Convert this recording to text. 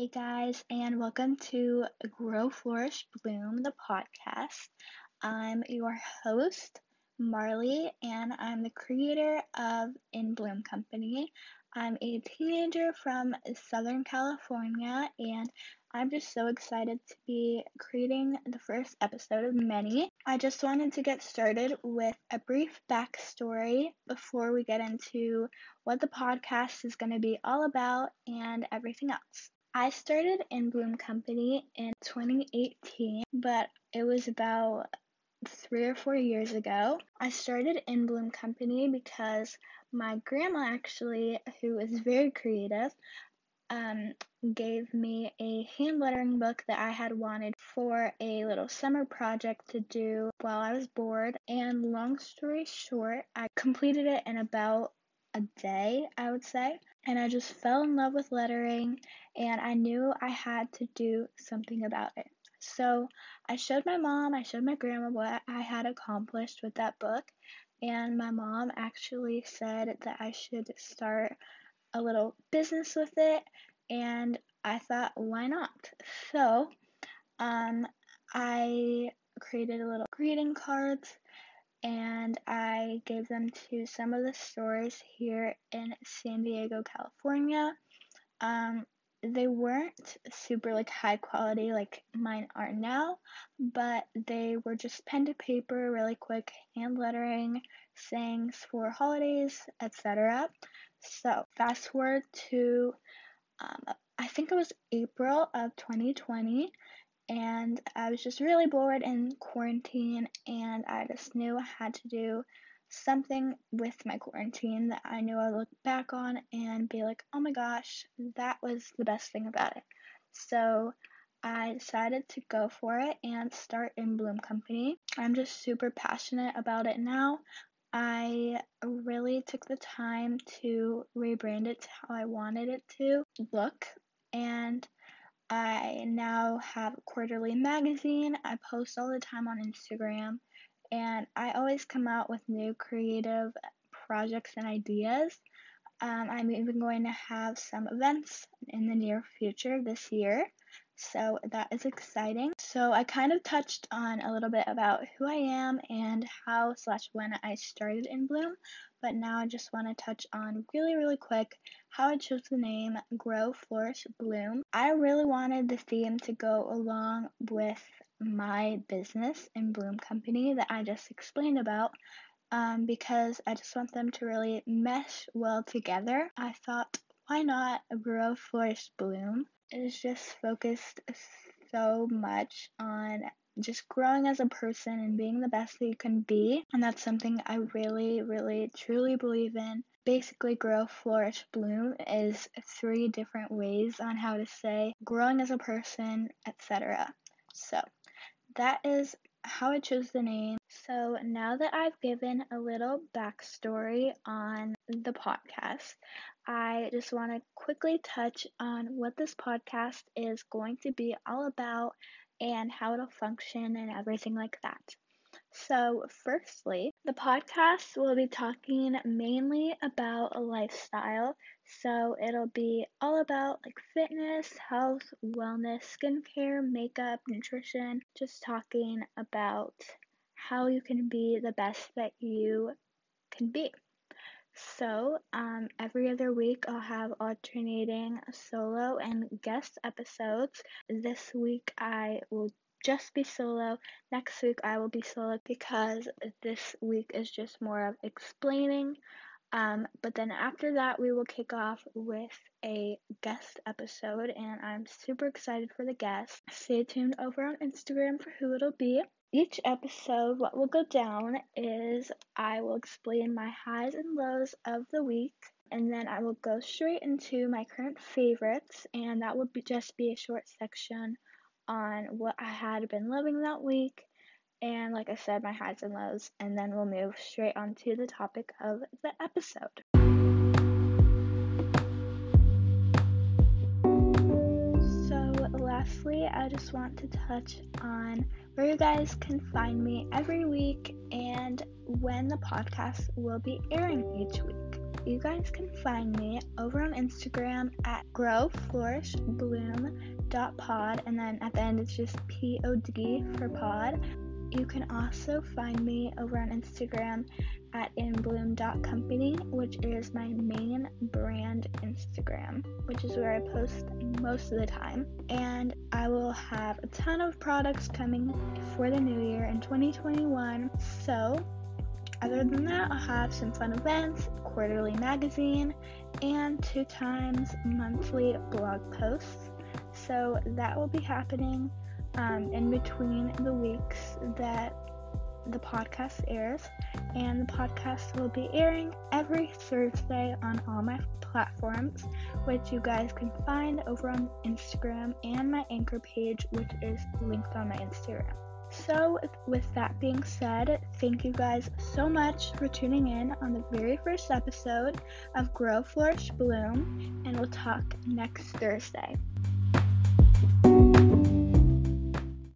Hey guys, and welcome to Grow Flourish Bloom, the podcast. I'm your host, Marley, and I'm the creator of In Bloom Company. I'm a teenager from Southern California, and I'm just so excited to be creating the first episode of many. I just wanted to get started with a brief backstory before we get into what the podcast is going to be all about and everything else. I started in Bloom Company in 2018, but it was about three or four years ago. I started in Bloom Company because my grandma, actually, who is very creative, um, gave me a hand lettering book that I had wanted for a little summer project to do while I was bored. And long story short, I completed it in about a day, I would say. And I just fell in love with lettering, and I knew I had to do something about it. So I showed my mom, I showed my grandma what I had accomplished with that book, and my mom actually said that I should start a little business with it, and I thought, why not? So, um, I created a little greeting cards and I gave them to some of the stores here in San Diego, California. Um, they weren't super like high quality like mine are now, but they were just pen to paper, really quick hand lettering, sayings for holidays, etc. So fast forward to um, I think it was April of 2020 and I was just really bored in quarantine, and I just knew I had to do something with my quarantine that I knew I'd look back on and be like, oh my gosh, that was the best thing about it. So I decided to go for it and start in Bloom Company. I'm just super passionate about it now. I really took the time to rebrand it to how I wanted it to look and I now have a quarterly magazine. I post all the time on Instagram, and I always come out with new creative projects and ideas. Um, I'm even going to have some events in the near future this year, so that is exciting. So I kind of touched on a little bit about who I am and how slash when I started in Bloom, but now I just want to touch on really, really quick how I chose the name Grow, Flourish, Bloom. I really wanted the theme to go along with my business In Bloom Company that I just explained about. Um, because I just want them to really mesh well together. I thought, why not grow, flourish, bloom? Is just focused so much on just growing as a person and being the best that you can be. And that's something I really, really, truly believe in. Basically, grow, flourish, bloom is three different ways on how to say growing as a person, etc. So, that is how I chose the name. So, now that I've given a little backstory on the podcast, I just want to quickly touch on what this podcast is going to be all about and how it'll function and everything like that. So, firstly, the podcast will be talking mainly about lifestyle. So, it'll be all about like fitness, health, wellness, skincare, makeup, nutrition, just talking about how you can be the best that you can be. So, um, every other week I'll have alternating solo and guest episodes. This week I will just be solo. Next week I will be solo because this week is just more of explaining. Um, but then after that, we will kick off with a guest episode, and I'm super excited for the guest. Stay tuned over on Instagram for who it'll be. Each episode, what will go down is I will explain my highs and lows of the week, and then I will go straight into my current favorites, and that would be just be a short section on what I had been loving that week, and like I said, my highs and lows, and then we'll move straight on to the topic of the episode. I just want to touch on where you guys can find me every week and when the podcast will be airing each week. you guys can find me over on Instagram at growflourishbloom.pod, and then at the end it's just P O D for pod. You can also find me over on Instagram at inbloom.company, which is my main brand Instagram, which is where I post most of the time. And I will have a ton of products coming for the new year in 2021. So, other than that, I'll have some fun events, quarterly magazine, and two times monthly blog posts. So, that will be happening um, in between the weeks that the podcast airs. And the podcast will be airing every Thursday on all my platforms, which you guys can find over on Instagram and my anchor page, which is linked on my Instagram. So, with that being said, thank you guys so much for tuning in on the very first episode of Grow Flourish Bloom, and we'll talk next Thursday.